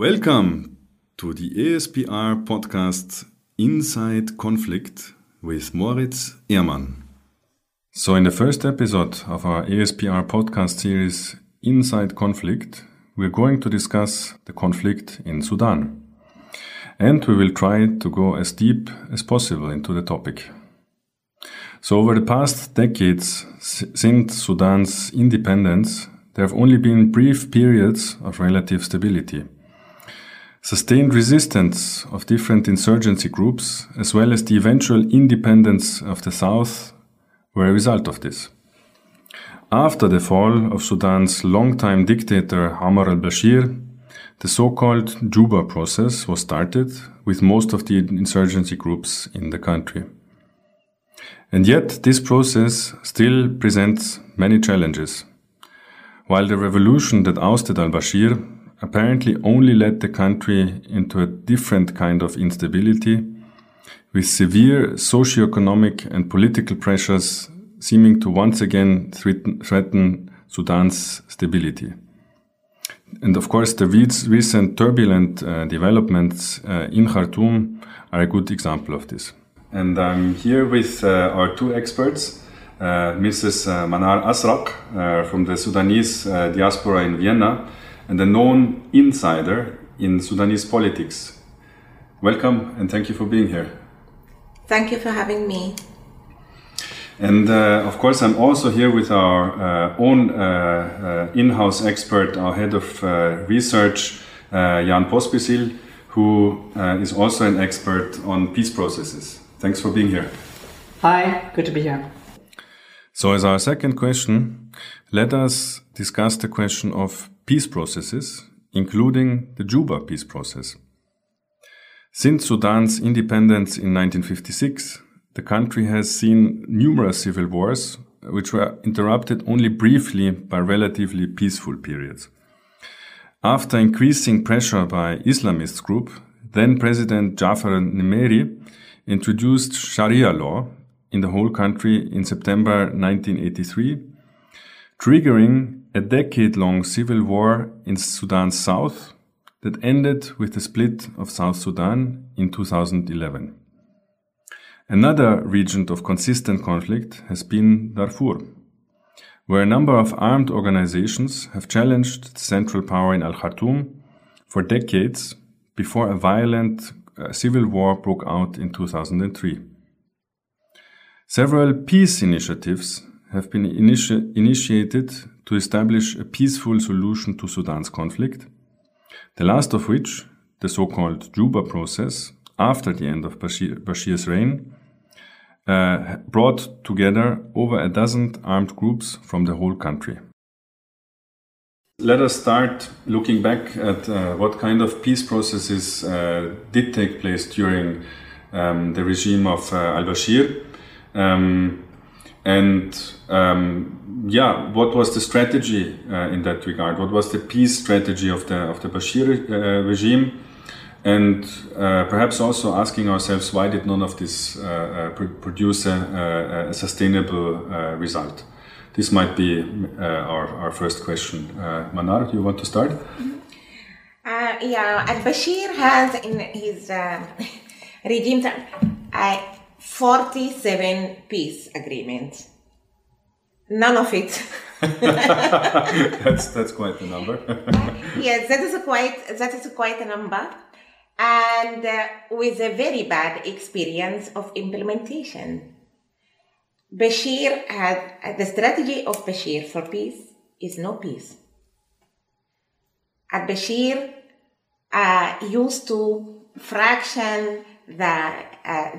Welcome to the ASPR podcast Inside Conflict with Moritz Ehrmann. So, in the first episode of our ASPR podcast series Inside Conflict, we're going to discuss the conflict in Sudan. And we will try to go as deep as possible into the topic. So, over the past decades, since Sudan's independence, there have only been brief periods of relative stability. Sustained resistance of different insurgency groups, as well as the eventual independence of the South, were a result of this. After the fall of Sudan's longtime dictator Omar al-Bashir, the so-called Juba process was started with most of the insurgency groups in the country. And yet, this process still presents many challenges. While the revolution that ousted al-Bashir apparently only led the country into a different kind of instability, with severe socio-economic and political pressures seeming to once again threaten, Sudan's stability. And of course, the recent turbulent uh, developments uh, in Khartoum are a good example of this. And I'm here with uh, our two experts, uh, Mrs. Uh, Manar Asraq uh, from the Sudanese diaspora in Vienna and a known insider in Sudanese politics. Welcome and thank you for being here. Thank you for having me. And uh, of course, I'm also here with our uh, own uh, in house expert, our head of research, Jan Pospisil, who is also an expert on peace processes. Thanks for being here. Hi, good to be here. So, as our second question, let us discuss the question of peace processes, including the Juba peace process. Since Sudan's independence in 1956, the country has seen numerous civil wars, which were interrupted only briefly by relatively peaceful periods. After increasing pressure by Islamist group, then President Jaafar Nimeiry introduced Sharia law in the whole country in September 1983, triggering a decade long civil war in Sudan's south that ended with the split of South Sudan in 2011. Another region of consistent conflict has been Darfur, where a number of armed organizations have challenged central power in Al Khartoum for decades before a violent a civil war broke out in 2003. Several peace initiatives have been initi initiated to establish a peaceful solution to Sudan's conflict, the last of which, the so-called Juba process, after the end of Bashir, Bashir's reign, uh, brought together over a dozen armed groups from the whole country. Let us start looking back at uh, what kind of peace processes uh, did take place during um, the regime of uh, al Bashir. Um, and um, yeah, what was the strategy uh, in that regard? What was the peace strategy of the, of the Bashir uh, regime? And uh, perhaps also asking ourselves why did none of this pr produce a, a sustainable result? This might be uh, our, our first question. Uh, Manar, do you want to start? Uh, yeah, Al Bashir has in his uh, regime uh, 47 peace agreements. None of it. that's that's quite the number. yes, that is a quite that is a quite a number, and uh, with a very bad experience of implementation. Bashir had the strategy of Bashir for peace is no peace. Al Bashir uh, used to fraction the uh,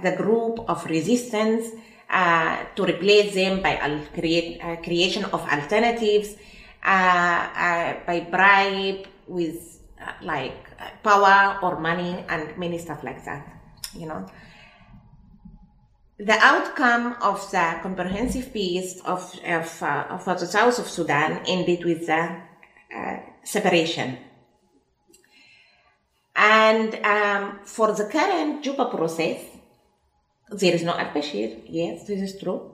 the group of resistance uh, to replace them by al- create, uh, creation of alternatives uh, uh, by bribe with like power or money and many stuff like that. You know the outcome of the comprehensive peace of, of, uh, of the south of Sudan ended with the uh, separation. And um, for the current Juba process, there is no al-Bashir, yes, this is true.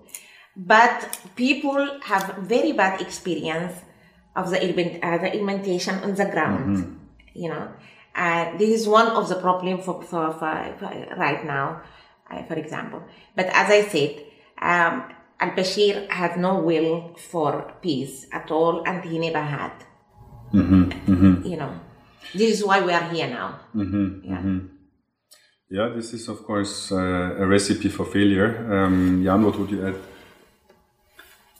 But people have very bad experience of the, uh, the implementation on the ground, mm-hmm. you know. Uh, this is one of the problem for, for, for, for right now, uh, for example. But as I said, um, al-Bashir had no will for peace at all, and he never had. You know, this is why we are here now. Yeah. Yeah, this is of course uh, a recipe for failure. Um, Jan, what would you add?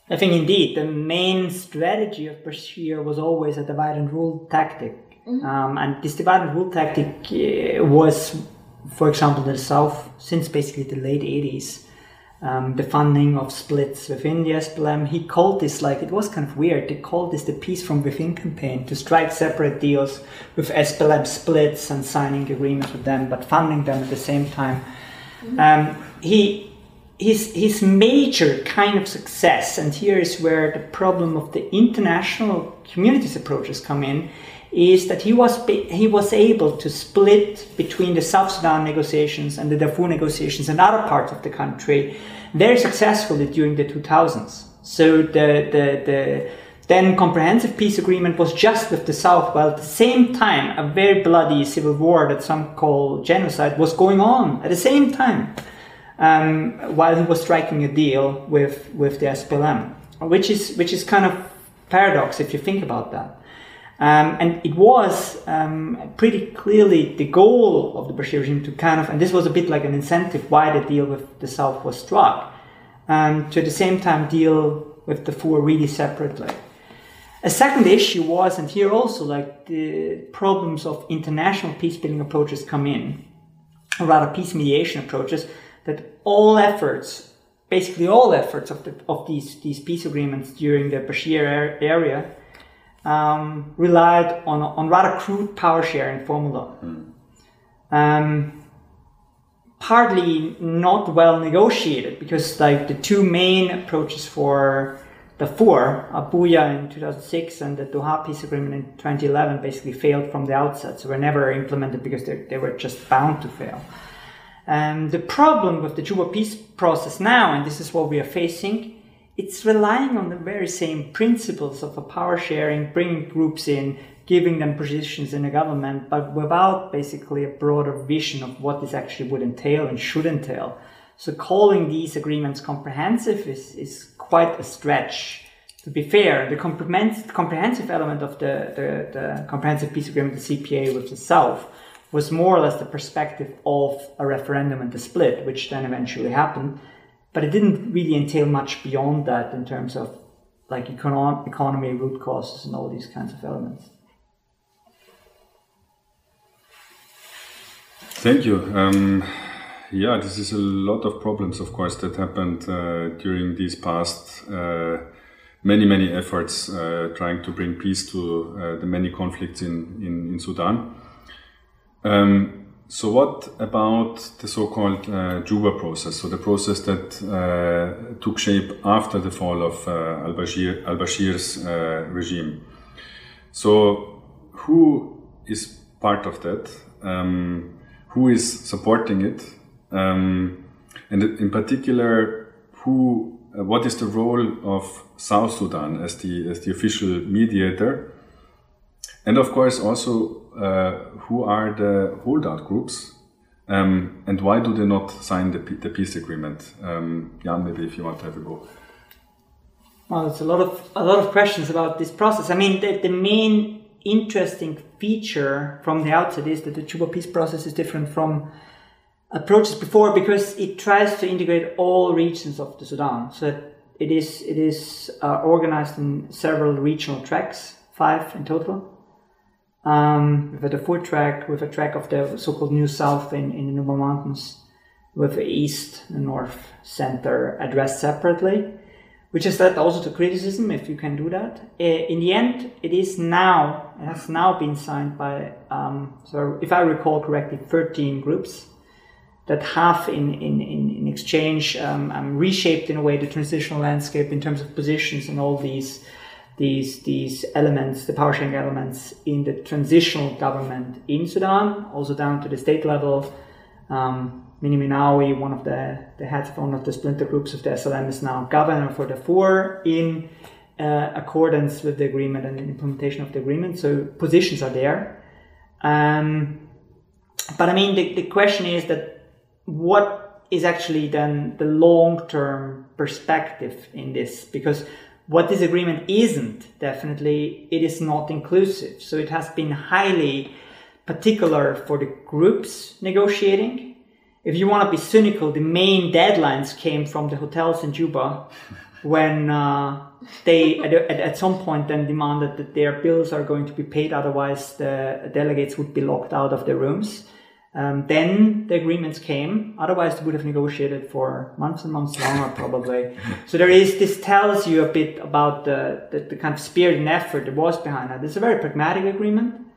I think indeed the main strategy of Bashir was always a divide and rule tactic. Um, and this divide and rule tactic uh, was, for example, in the South since basically the late 80s. Um, the funding of splits within the SPLM. He called this like it was kind of weird. They called this the peace from within campaign to strike separate deals with SPLM splits and signing agreements with them, but funding them at the same time. Um, he his his major kind of success, and here is where the problem of the international community's approaches come in, is that he was he was able to split between the South Sudan negotiations and the Darfur negotiations and other parts of the country very successfully during the 2000s. So the the the then comprehensive peace agreement was just with the South, while at the same time a very bloody civil war that some call genocide was going on at the same time um, while he was striking a deal with with the SPLM, which is which is kind of paradox if you think about that. Um, and it was um, pretty clearly the goal of the Bashir regime to kind of, and this was a bit like an incentive why the deal with the South was struck, um, to at the same time deal with Darfur really separately. A second issue was, and here also like the problems of international peace building approaches come in, or rather peace mediation approaches, that all efforts, basically all efforts of, the, of these, these peace agreements during the Bashir area um, relied on, on rather crude power sharing formula. Um, partly not well negotiated because like the two main approaches for Darfur, Abuja in 2006 and the Doha peace agreement in 2011 basically failed from the outset. So were never implemented because they, they were just bound to fail. Um, the problem with the Juba peace process now, and this is what we are facing, it's relying on the very same principles of a power sharing, bringing groups in, giving them positions in the government, but without basically a broader vision of what this actually would entail and should entail. So calling these agreements comprehensive is, is quite a stretch. To be fair, the comprehensive element of the, the, the comprehensive peace agreement, the CPA with the South, was more or less the perspective of a referendum and the split, which then eventually happened. But it didn't really entail much beyond that in terms of like econo- economy, root causes, and all these kinds of elements. Thank you. Um, yeah, this is a lot of problems, of course, that happened uh, during these past uh, many, many efforts uh, trying to bring peace to uh, the many conflicts in, in, in Sudan. Um, so, what about the so called uh, Juba process? So, the process that uh, took shape after the fall of al Bashir, al Bashir's regime. So, who is part of that? Um, who is supporting it, um, and in particular, who, uh, what is the role of South Sudan as the as the official mediator, and of course also uh, who are the holdout groups, um, and why do they not sign the, the peace agreement? Um, Jan, maybe if you want to have a go. Well, there's a lot of a lot of questions about this process. I mean, the, the main interesting feature from the outset is that the Juba peace process is different from approaches before because it tries to integrate all regions of the Sudan. So it is it is uh, organized in several regional tracks, five in total. Um, with a Darfur track, with a track of the so-called New South in, in the Nuba Mountains, with the East, the North, Center addressed separately which is led also to criticism if you can do that. In the end, it is now, it has now been signed by, um, so if I recall correctly, 13 groups that have in, in, in, exchange um, um, reshaped in a way the transitional landscape in terms of positions and all these these these elements, the power sharing elements in the transitional government in Sudan, also down to the state level. Um, Minni Minawi, one of the, the heads of one of the splinter groups of the SLM, is now governor for Darfur in uh, accordance with the agreement and implementation of the agreement. So positions are there. Um, but I mean, the, the question is that what is actually then the long term perspective in this? Because what this agreement isn't, definitely, it is not inclusive. So it has been highly particular for the groups negotiating. If you want to be cynical, the main deadlines came from the hotels in Juba when uh, they at, at, some point then demanded that their bills are going to be paid, otherwise the delegates would be locked out of their rooms. Um, then the agreements came. Otherwise, they would have negotiated for months and months longer, probably. so there is. This tells you a bit about the, the, the kind of spirit and effort that was behind that. It's a very pragmatic agreement.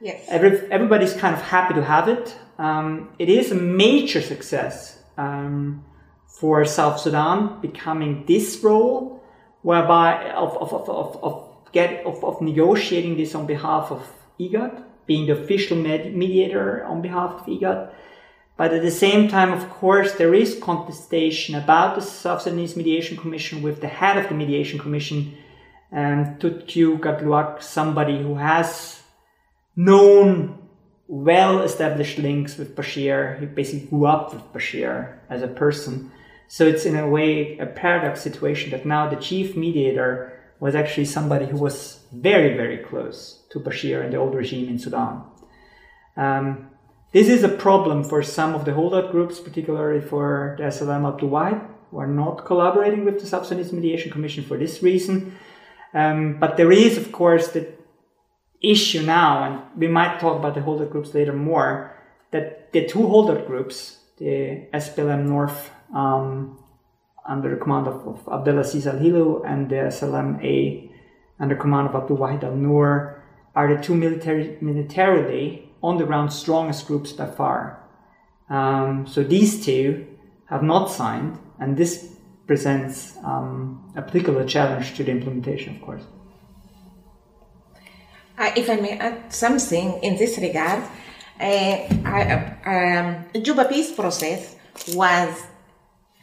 Yes. Every, everybody's kind of happy to have it. Um, it is a major success um, for South Sudan becoming this role, whereby of of of of, of get of, of negotiating this on behalf of IGAD being the official med- mediator on behalf of IGAD. But at the same time, of course, there is contestation about the South Sudanese Mediation Commission with the head of the Mediation Commission, um, Tut Kew Gatluak, somebody who has known well-established links with Bashir. He basically grew up with Bashir as a person. So it's in a way a paradox situation that now the chief mediator was actually somebody who was very, very close to Bashir and the old regime in Sudan. Um, this is a problem for some of the holdout groups, particularly for the SLM Abdul Wahid, who are not collaborating with the South Mediation Commission for this reason. Um, but there is, of course, the issue now, and we might talk about the holdout groups later more, that the two holdout groups, the SPLM North um, under the command of, of Abdelaziz Al and the SLM under command of Abdul Wahid Al Nur are the two military, militarily on the ground strongest groups by far. Um, so these two have not signed, and this presents um, a particular challenge to the implementation, of course. Uh, if I may add something in this regard, uh, I, um, Juba peace process was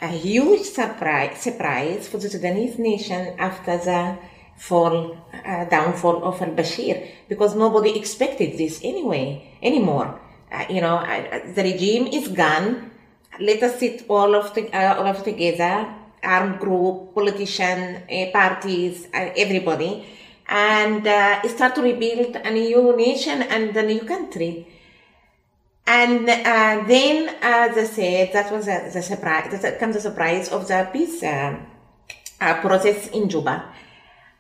a huge surprise, surprise for the Sudanese nation after the fall, uh, downfall of al-Bashir, because nobody expected this anyway, anymore. Uh, you know, uh, the regime is gone. Let us sit all of the, uh, all of together, armed group, politician, uh, parties, uh, everybody, and start to rebuild a new nation and a new country. And uh, then, as I said, that was a, the surprise, that comes the surprise of the peace uh, uh, process in Juba.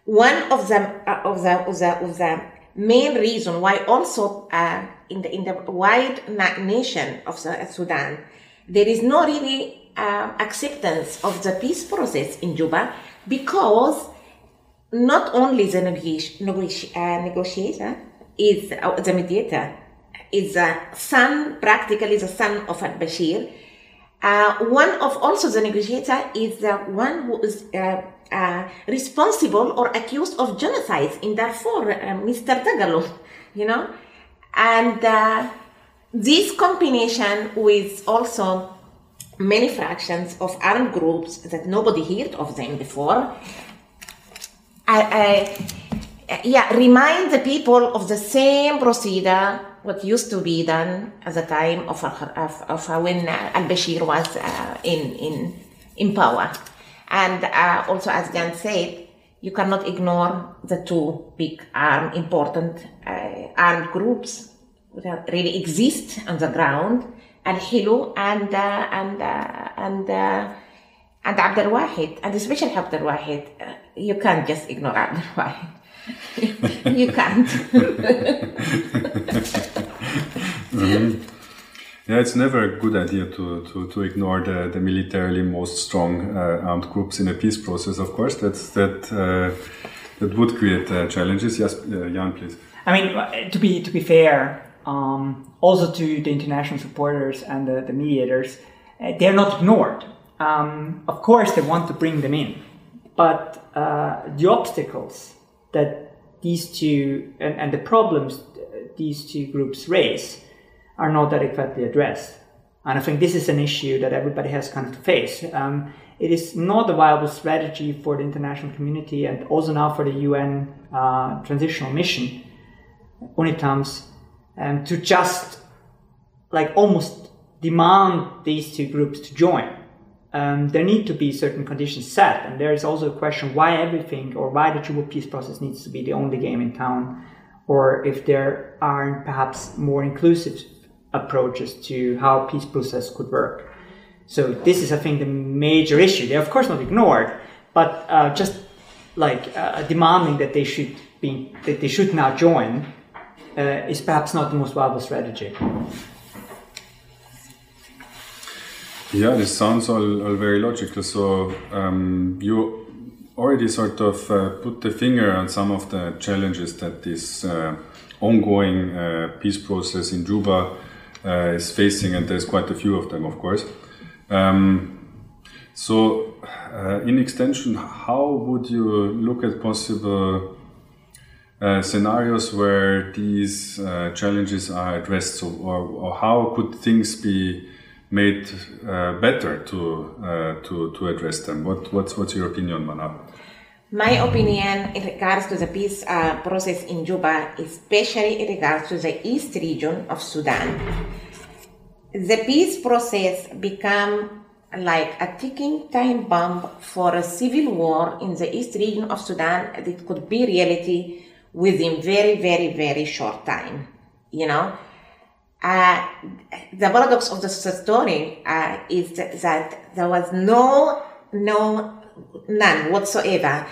One of the, uh, of the, of the, of the main reason why also uh, in the, in the wide nation of Sudan, there is no really uh, acceptance of the peace process in Juba because not only the negotiator is the mediator, is a son, practically the son of al-Bashir. Uh, one of also the negotiator is the one who is uh, uh, responsible or accused of genocide in Darfur, uh, Mr. Dagalo, you know. And uh, this combination with also many fractions of armed groups that nobody heard of them before, I, I, yeah, remind the people of the same procedure what used to be done at the time of, of, of when uh, al-Bashir was uh, in, in, in power. And uh, also, as Jan said, you cannot ignore the two big armed, important uh, armed groups that really exist on the ground, Al-Hilu and, uh, and, uh, and, and Abdel Wahid, and especially Abdel Wahid. you can't just ignore Abdel Wahid. You can't. mm-hmm. Yeah, it's never a good idea to, to, to ignore the, the militarily most strong uh, armed groups in a peace process. Of course, that's, that uh, that would create uh, challenges. Yes, uh, Jan, please. I mean, to be to be fair, um, also to the international supporters and the, the mediators, uh, they're not ignored. Um, of course, they want to bring them in, but uh, the obstacles that these two and, and the problems these two groups raise are not adequately addressed. And I think this is an issue that everybody has kind of to face. Um, it is not a viable strategy for the international community and also now for the UN uh, transitional mission, UNITAMS, um, to just like almost demand these two groups to join. Um, there need to be certain conditions set, and there is also a question why everything or why the Juba peace process needs to be the only game in town, or if there aren't perhaps more inclusive approaches to how peace process could work. So this is, I think, the major issue. They're of course not ignored, but uh, just like uh, demanding that they should be that they should now join uh, is perhaps not the most viable strategy. Yeah, this sounds all, all very logical. So um, you already sort of uh, put the finger on some of the challenges that this uh, ongoing uh, peace process in Juba uh, is facing, and there's quite a few of them, of course. Um, so, uh, in extension, how would you look at possible uh, scenarios where these challenges are addressed? So, or, or, how could things be made uh, better to, uh, to to address them? What what's what's your opinion, Manar? My opinion in regards to the peace uh, process in Juba, especially in regards to the east region of Sudan, the peace process become like a ticking time bomb for a civil war in the east region of Sudan that could be reality within very, very, very short time. You know, uh, the paradox of the story uh, is that there was no, no, none whatsoever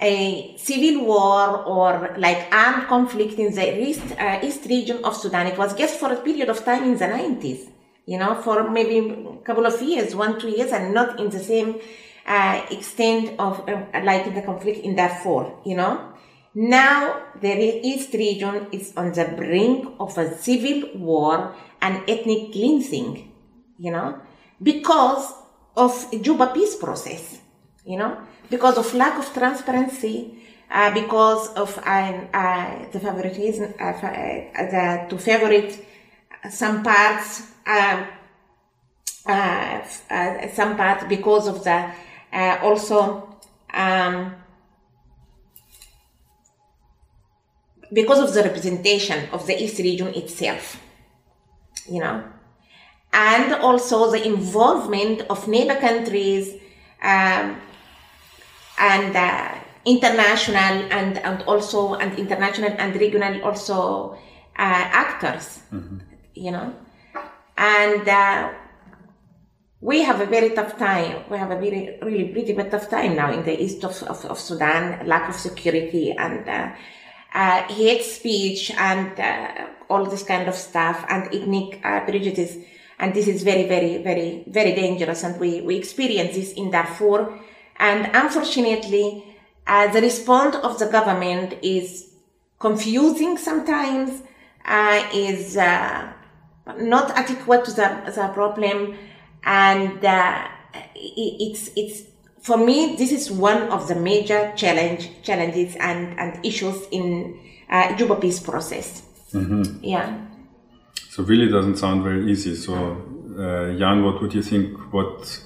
a civil war or like armed conflict in the east, uh, east region of Sudan. It was just for a period of time in the 90s you know, for maybe a couple of years, one, two years, and not in the same uh, extent of uh, like the conflict in Darfur, you know. Now the East region is on the brink of a civil war and ethnic cleansing, you know, because of Juba peace process, you know, because of lack of transparency, uh, because of uh, uh, the favoritism, uh, the, to favorite some parts um, uh, uh, some part because of the uh, also um, because of the representation of the East region itself, you know, and also the involvement of neighbor countries um, and uh, international and, and also and international and regional also uh, actors, mm-hmm. you know and uh, we have a very tough time. We have a very, really pretty bit tough time now in the east of, of, of Sudan, lack of security and uh, uh, hate speech and uh, all this kind of stuff and ethnic uh, prejudice. And this is very, very, very, very dangerous. And we, we experience this in Darfur. And unfortunately, uh, the response of the government is confusing sometimes, is not adequate to the, the problem and uh, it's it's for me this is one of the major challenge challenges and and issues in uh, Juba peace process mm-hmm. yeah so really doesn't sound very easy so uh, Jan what would you think what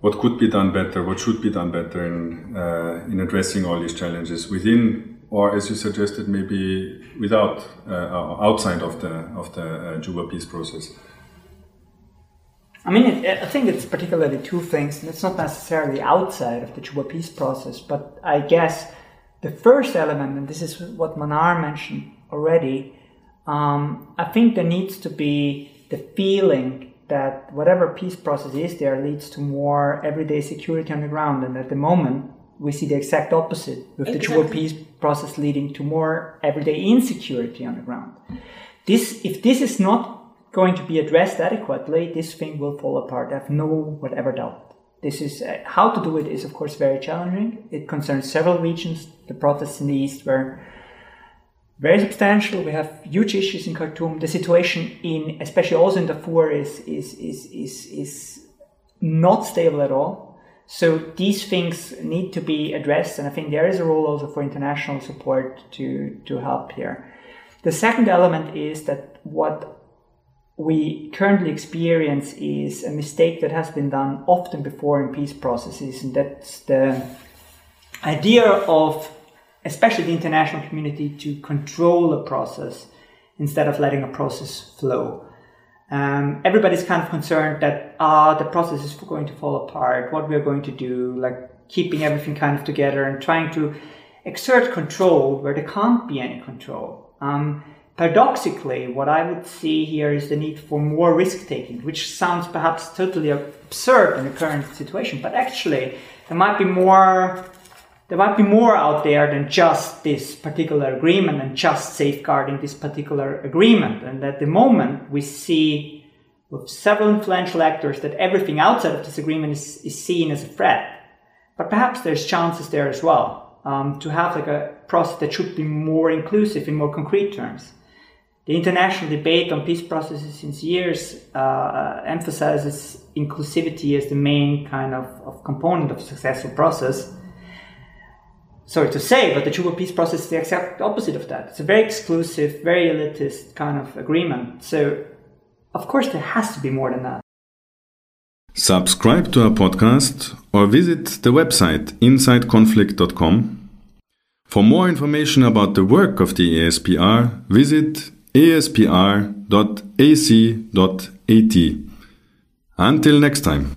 what could be done better what should be done better in uh, in addressing all these challenges within or as you suggested, maybe without uh, outside of the of the uh, Juba peace process? I mean, it, I think it's particularly two things. And it's not necessarily outside of the Juba peace process, but I guess the first element, and this is what Manar mentioned already, um, I think there needs to be the feeling that whatever peace process is there leads to more everyday security on the ground. And at the moment, we see the exact opposite with exactly. the Juba peace process leading to more everyday insecurity on the ground. This, if this is not going to be addressed adequately, this thing will fall apart. I have no whatever doubt. This is uh, how to do it is of course very challenging. It concerns several regions. The protests in the east were very substantial. We have huge issues in Khartoum. The situation in, especially also in Darfur, is is is is, is not stable at all so these things need to be addressed, and I think there is a role also for international support to, to help here. The second element is that what we currently experience is a mistake that has been done often before in peace processes, and that's the idea of, especially the international community, to control a process instead of letting a process flow. Um, everybody's kind of concerned that ah, the process is going to fall apart. What we're going to do, like keeping everything kind of together and trying to exert control where there can't be any control. Um, paradoxically, what I would see here is the need for more risk taking, which sounds perhaps totally absurd in the current situation, but actually there might be more there might be more out there than just this particular agreement and just safeguarding this particular agreement. And at the moment, we see with several influential actors that everything outside of this agreement is, is seen as a threat. But perhaps there's chances there as well um, to have like a process that should be more inclusive in more concrete terms. The international debate on peace processes since years uh, uh emphasizes inclusivity as the main kind of, of component of successful process sorry to say, but the Juba peace process is the exact opposite of that. It's a very exclusive, very elitist kind of agreement. So, of course, there has to be more than that. Subscribe to our podcast or visit the website insideconflict.com. For more information about the work of the ASPR, visit aspr.ac.at. Until next time.